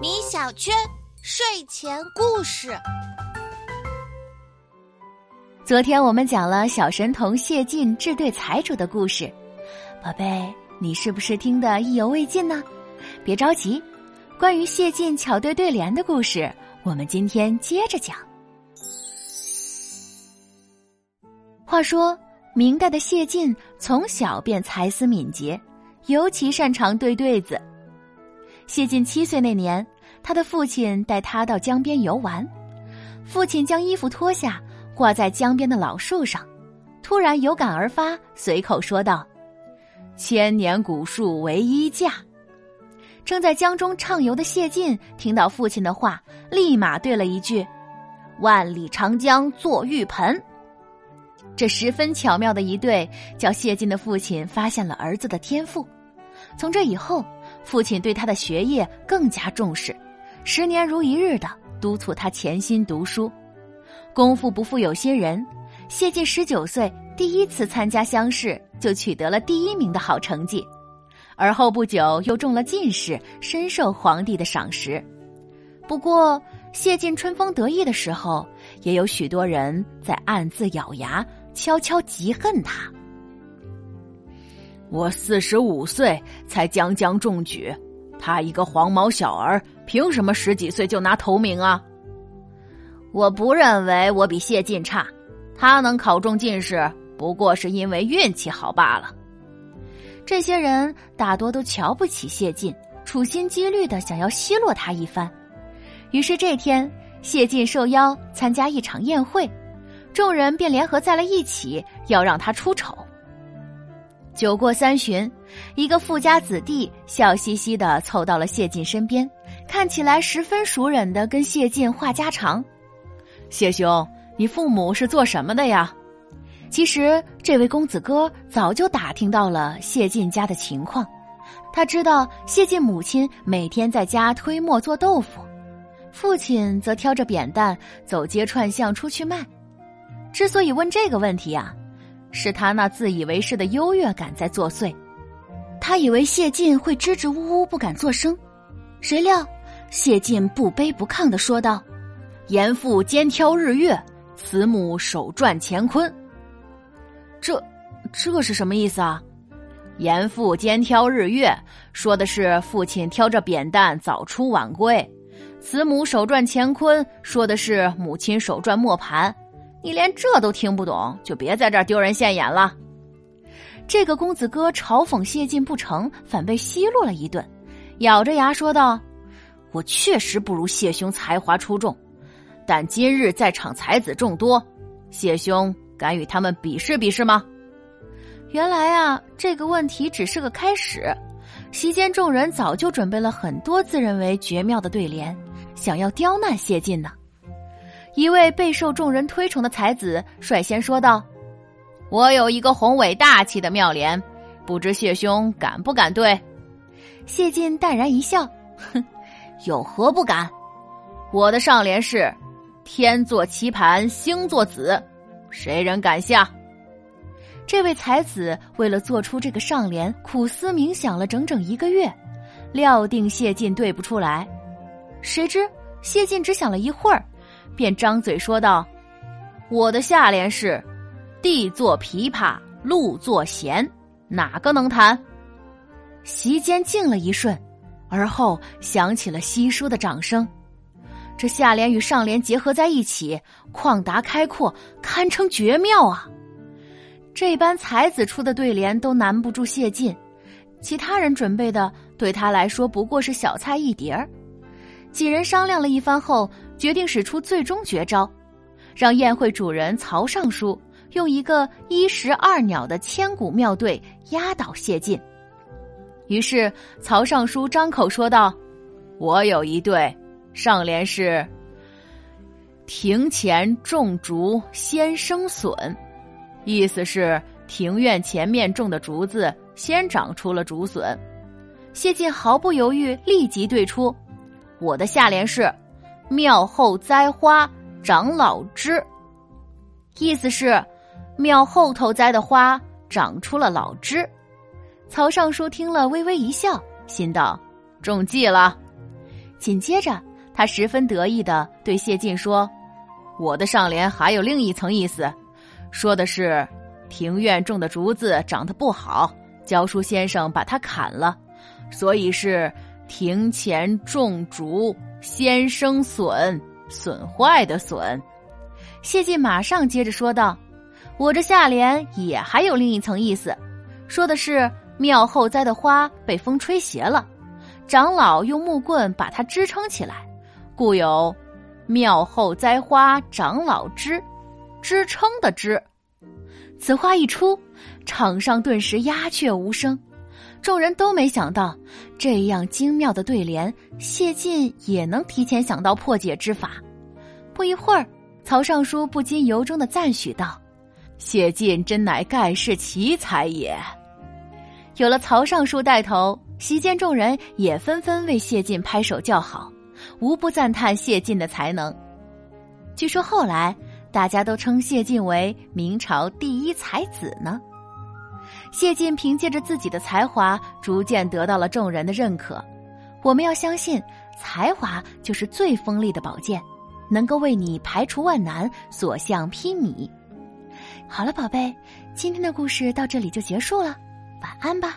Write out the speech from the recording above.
米小圈睡前故事。昨天我们讲了小神童谢晋治对财主的故事，宝贝，你是不是听得意犹未尽呢？别着急，关于谢晋巧对对联的故事，我们今天接着讲。话说，明代的谢晋从小便才思敏捷，尤其擅长对对子。谢晋七岁那年，他的父亲带他到江边游玩，父亲将衣服脱下。挂在江边的老树上，突然有感而发，随口说道：“千年古树为衣架。”正在江中畅游的谢晋听到父亲的话，立马对了一句：“万里长江作浴盆。”这十分巧妙的一对，叫谢晋的父亲发现了儿子的天赋。从这以后，父亲对他的学业更加重视，十年如一日的督促他潜心读书。功夫不负有心人，谢晋十九岁第一次参加乡试就取得了第一名的好成绩，而后不久又中了进士，深受皇帝的赏识。不过，谢晋春风得意的时候，也有许多人在暗自咬牙，悄悄嫉恨他。我四十五岁才将将中举，他一个黄毛小儿，凭什么十几岁就拿头名啊？我不认为我比谢晋差，他能考中进士，不过是因为运气好罢了。这些人大多都瞧不起谢晋，处心积虑的想要奚落他一番。于是这天，谢晋受邀参加一场宴会，众人便联合在了一起，要让他出丑。酒过三巡，一个富家子弟笑嘻嘻的凑到了谢晋身边，看起来十分熟稔的跟谢晋话家常。谢兄，你父母是做什么的呀？其实这位公子哥早就打听到了谢晋家的情况，他知道谢晋母亲每天在家推磨做豆腐，父亲则挑着扁担走街串巷出去卖。之所以问这个问题啊，是他那自以为是的优越感在作祟。他以为谢晋会支支吾吾不敢作声，谁料谢晋不卑不亢的说道。严父肩挑日月，慈母手转乾坤。这，这是什么意思啊？严父肩挑日月，说的是父亲挑着扁担早出晚归；慈母手转乾坤，说的是母亲手转磨盘。你连这都听不懂，就别在这儿丢人现眼了。这个公子哥嘲讽谢晋不成，反被奚落了一顿，咬着牙说道：“我确实不如谢兄才华出众。”但今日在场才子众多，谢兄敢与他们比试比试吗？原来啊，这个问题只是个开始。席间众人早就准备了很多自认为绝妙的对联，想要刁难谢晋呢。一位备受众人推崇的才子率先说道：“我有一个宏伟大气的妙联，不知谢兄敢不敢对？”谢晋淡然一笑：“哼，有何不敢？我的上联是。”天作棋盘，星作子，谁人敢下？这位才子为了做出这个上联，苦思冥想了整整一个月，料定谢晋对不出来。谁知谢晋只想了一会儿，便张嘴说道：“我的下联是：地作琵琶，路作弦，哪个能弹？”席间静了一瞬，而后响起了稀疏的掌声。这下联与上联结合在一起，旷达开阔，堪称绝妙啊！这般才子出的对联都难不住谢晋，其他人准备的对他来说不过是小菜一碟儿。几人商量了一番后，决定使出最终绝招，让宴会主人曹尚书用一个一石二鸟的千古妙对压倒谢晋。于是曹尚书张口说道：“我有一对。”上联是“庭前种竹先生笋”，意思是庭院前面种的竹子先长出了竹笋。谢晋毫不犹豫，立即对出：“我的下联是‘庙后栽花长老枝’，意思是庙后头栽的花长出了老枝。”曹尚书听了微微一笑，心道：“中计了。紧接着，他十分得意的对谢晋说：“我的上联还有另一层意思，说的是庭院种的竹子长得不好，教书先生把它砍了，所以是庭前种竹先生损，损坏的损。”谢晋马上接着说道：“我这下联也还有另一层意思，说的是庙后栽的花被风吹斜了。”长老用木棍把它支撑起来，故有“庙后栽花长老支”，支撑的支。此话一出，场上顿时鸦雀无声。众人都没想到，这样精妙的对联，谢晋也能提前想到破解之法。不一会儿，曹尚书不禁由衷的赞许道：“谢晋真乃盖世奇才也。”有了曹尚书带头。席间众人也纷纷为谢晋拍手叫好，无不赞叹谢晋的才能。据说后来大家都称谢晋为明朝第一才子呢。谢晋凭借着自己的才华，逐渐得到了众人的认可。我们要相信，才华就是最锋利的宝剑，能够为你排除万难，所向披靡。好了，宝贝，今天的故事到这里就结束了，晚安吧。